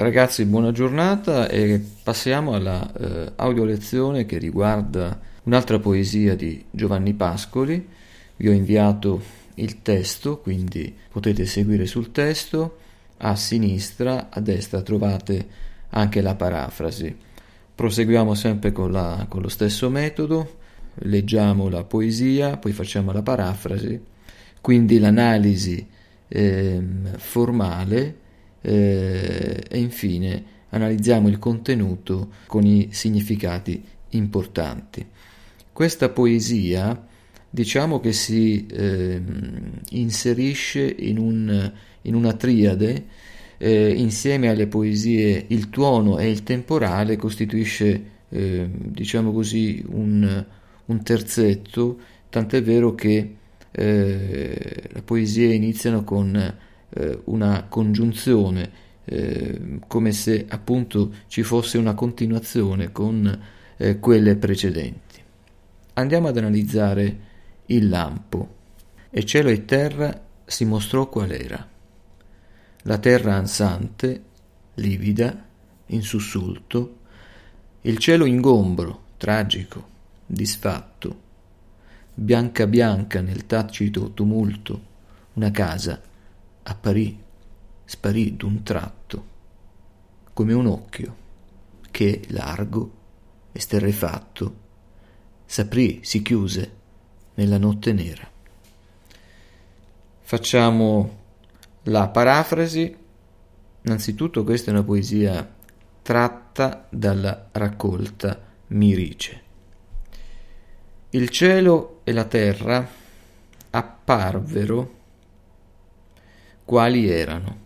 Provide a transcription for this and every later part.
Ragazzi, buona giornata e passiamo alla eh, audio lezione che riguarda un'altra poesia di Giovanni Pascoli. Vi ho inviato il testo, quindi potete seguire sul testo. A sinistra, a destra trovate anche la parafrasi. Proseguiamo sempre con, la, con lo stesso metodo, leggiamo la poesia, poi facciamo la parafrasi, quindi l'analisi eh, formale eh, e infine analizziamo il contenuto con i significati importanti. Questa poesia diciamo che si eh, inserisce in, un, in, una triade eh, insieme alle poesie il tuono e il temporale costituisce eh, diciamo così un, un, terzetto tant'è vero che eh, le poesie iniziano con eh, una congiunzione, eh, come se appunto ci fosse una continuazione con eh, quelle precedenti. Andiamo ad analizzare il lampo. E cielo e terra si mostrò qual era. La terra ansante, livida, in sussulto, il cielo ingombro, tragico, disfatto, bianca bianca nel tacito tumulto, una casa apparì, sparì d'un tratto, come un occhio che, largo, esterrefatto, s'aprì, si chiuse nella notte nera. Facciamo la parafrasi. Innanzitutto questa è una poesia tratta dalla raccolta Mirice. Il cielo e la terra apparvero quali erano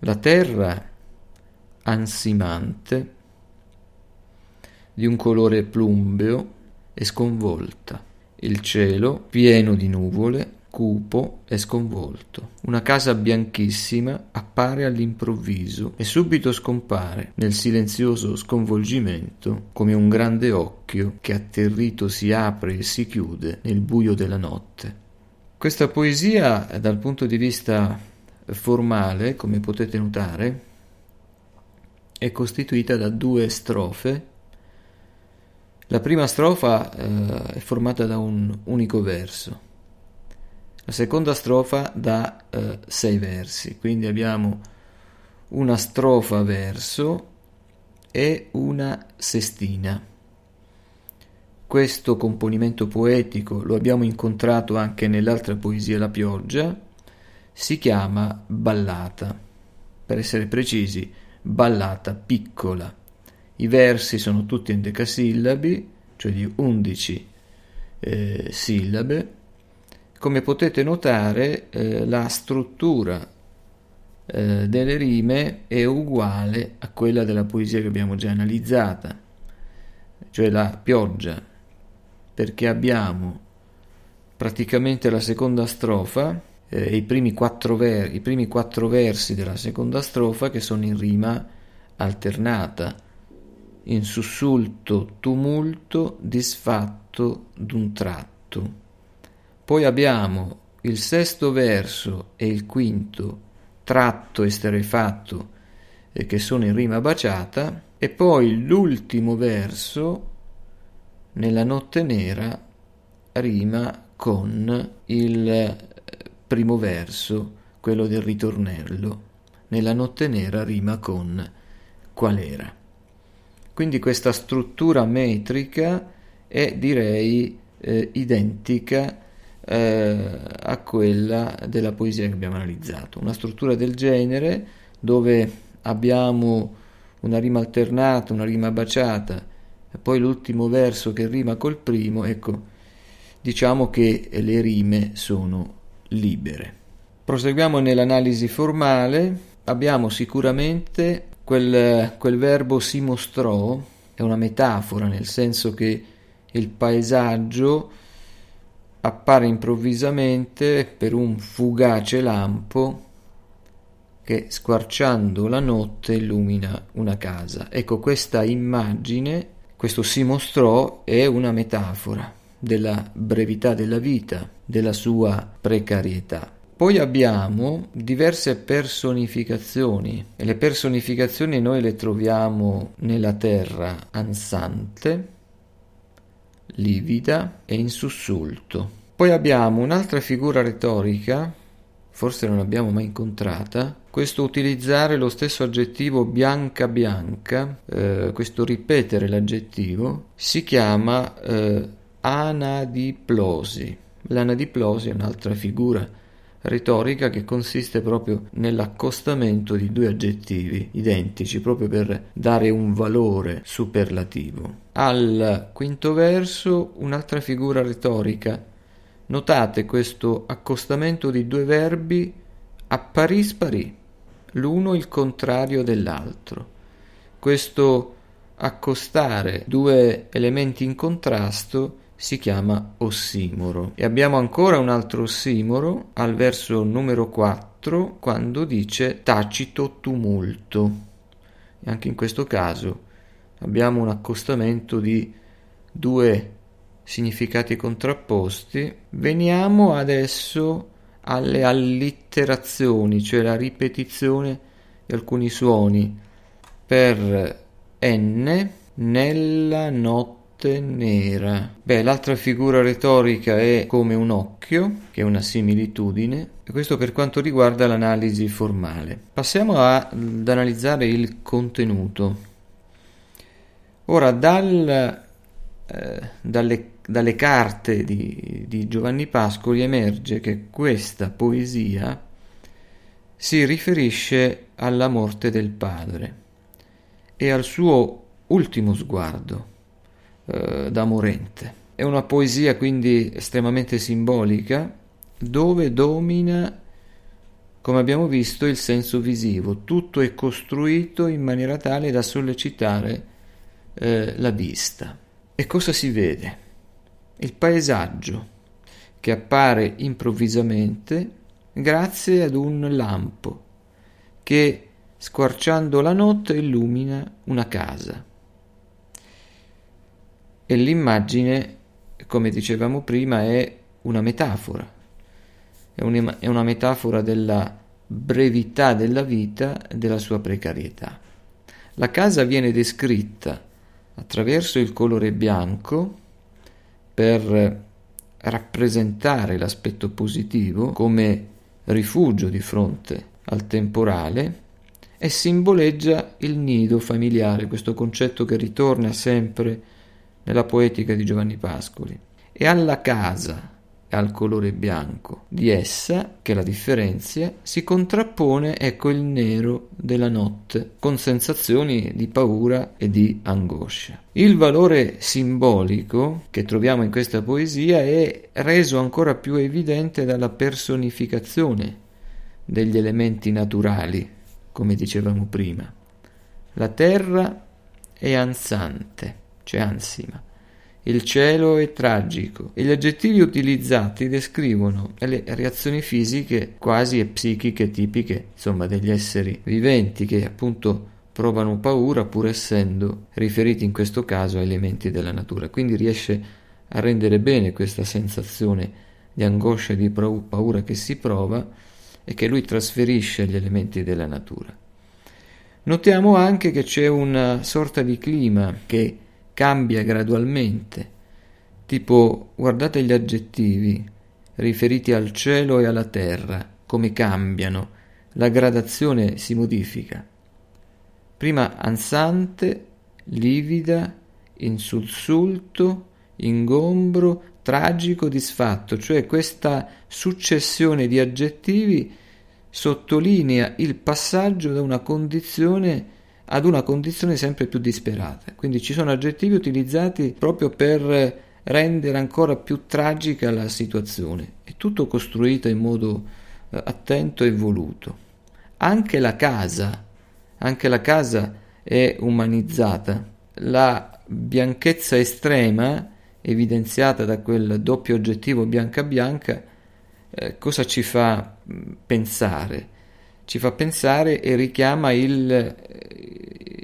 la terra ansimante di un colore plumbeo e sconvolta, il cielo pieno di nuvole, cupo e sconvolto. Una casa bianchissima appare all'improvviso e subito scompare nel silenzioso sconvolgimento come un grande occhio che atterrito si apre e si chiude nel buio della notte. Questa poesia dal punto di vista formale, come potete notare, è costituita da due strofe. La prima strofa eh, è formata da un unico verso, la seconda strofa da eh, sei versi, quindi abbiamo una strofa verso e una sestina. Questo componimento poetico lo abbiamo incontrato anche nell'altra poesia La pioggia, si chiama ballata. Per essere precisi, ballata piccola. I versi sono tutti endecasillabi, cioè di 11 eh, sillabe. Come potete notare, eh, la struttura eh, delle rime è uguale a quella della poesia che abbiamo già analizzata, cioè la pioggia perché abbiamo praticamente la seconda strofa, eh, i, primi ver- i primi quattro versi della seconda strofa che sono in rima alternata, in sussulto, tumulto, disfatto d'un tratto. Poi abbiamo il sesto verso e il quinto tratto esterefatto eh, che sono in rima baciata e poi l'ultimo verso nella notte nera rima con il eh, primo verso, quello del ritornello. Nella notte nera rima con qual era. Quindi questa struttura metrica è direi eh, identica eh, a quella della poesia che abbiamo analizzato. Una struttura del genere dove abbiamo una rima alternata, una rima baciata, e poi l'ultimo verso che rima col primo, ecco, diciamo che le rime sono libere. Proseguiamo nell'analisi formale, abbiamo sicuramente quel, quel verbo si mostrò, è una metafora nel senso che il paesaggio appare improvvisamente per un fugace lampo che squarciando la notte illumina una casa. Ecco questa immagine questo si mostrò è una metafora della brevità della vita, della sua precarietà. Poi abbiamo diverse personificazioni e le personificazioni noi le troviamo nella terra ansante, livida e in sussulto. Poi abbiamo un'altra figura retorica, forse non l'abbiamo mai incontrata, questo utilizzare lo stesso aggettivo bianca bianca, eh, questo ripetere l'aggettivo, si chiama eh, anadiplosi. L'anadiplosi è un'altra figura retorica che consiste proprio nell'accostamento di due aggettivi identici proprio per dare un valore superlativo. Al quinto verso un'altra figura retorica. Notate questo accostamento di due verbi appari spari, l'uno il contrario dell'altro. Questo accostare due elementi in contrasto si chiama ossimoro. E abbiamo ancora un altro ossimoro al verso numero 4 quando dice tacito tumulto. E anche in questo caso abbiamo un accostamento di due significati contrapposti. Veniamo adesso alle allitterazioni, cioè la ripetizione di alcuni suoni per n nella notte nera. Beh, l'altra figura retorica è come un occhio, che è una similitudine, e questo per quanto riguarda l'analisi formale. Passiamo a, ad analizzare il contenuto. Ora, dal, eh, dalle, dalle, carte di, di Giovanni Pascoli emerge che questa poesia si riferisce alla morte del padre e al suo ultimo sguardo eh, da morente. È una poesia quindi estremamente simbolica dove domina, come abbiamo visto, il senso visivo. Tutto è costruito in maniera tale da sollecitare eh, la vista. E cosa si vede? Il paesaggio che appare improvvisamente grazie ad un lampo che, squarciando la notte, illumina una casa e l'immagine, come dicevamo prima, è una metafora, è, un, è una metafora della brevità della vita e della sua precarietà. La casa viene descritta attraverso il colore bianco per rappresentare l'aspetto positivo come rifugio di fronte al temporale e simboleggia il nido familiare, questo concetto che ritorna sempre nella poetica di Giovanni Pascoli, e alla casa al colore bianco di essa, che la differenzia, si contrappone ecco il nero della notte, con sensazioni di paura e di angoscia. Il valore simbolico che troviamo in questa poesia è reso ancora più evidente dalla personificazione degli elementi naturali, come dicevamo prima. La terra è ansante c'è ansima. Il cielo è tragico e gli aggettivi utilizzati descrivono le reazioni fisiche quasi e psichiche tipiche, insomma, degli esseri viventi che appunto provano paura pur essendo riferiti in questo caso a elementi della natura. Quindi riesce a rendere bene questa sensazione di angoscia e di paura che si prova e che lui trasferisce agli elementi della natura. Notiamo anche che c'è una sorta di clima che cambia gradualmente. Tipo, guardate gli aggettivi riferiti al cielo e alla terra, come cambiano, la gradazione si modifica. Prima ansante, livida, insussulto, ingombro, tragico, disfatto, cioè questa successione di aggettivi sottolinea il passaggio da una condizione ad una condizione sempre più disperata. Quindi ci sono aggettivi utilizzati proprio per rendere ancora più tragica la situazione. È tutto costruito in modo eh, attento e voluto. Anche la casa, anche la casa è umanizzata. La bianchezza estrema, evidenziata da quel doppio oggettivo bianca bianca, eh, cosa ci fa pensare? Ci fa pensare e richiama il,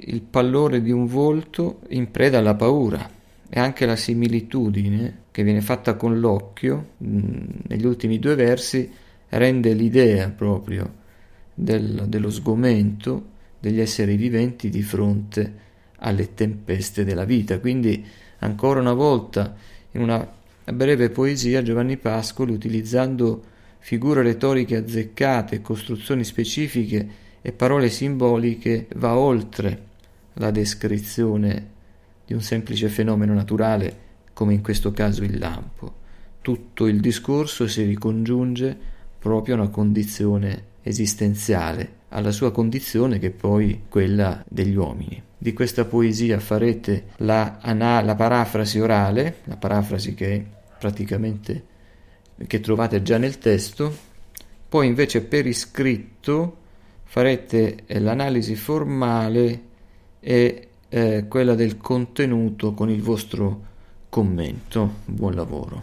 il pallore di un volto in preda alla paura e anche la similitudine che viene fatta con l'occhio mh, negli ultimi due versi rende l'idea proprio del, dello sgomento degli esseri viventi di fronte alle tempeste della vita. Quindi, ancora una volta, in una breve poesia, Giovanni Pascoli, utilizzando figure retoriche azzeccate, costruzioni specifiche e parole simboliche, va oltre la descrizione di un semplice fenomeno naturale, come in questo caso il lampo. Tutto il discorso si ricongiunge proprio a una condizione esistenziale, alla sua condizione che è poi quella degli uomini. Di questa poesia farete la, la parafrasi orale, la parafrasi che praticamente che trovate già nel testo, poi invece per iscritto farete eh, l'analisi formale e eh, quella del contenuto con il vostro commento. Buon lavoro.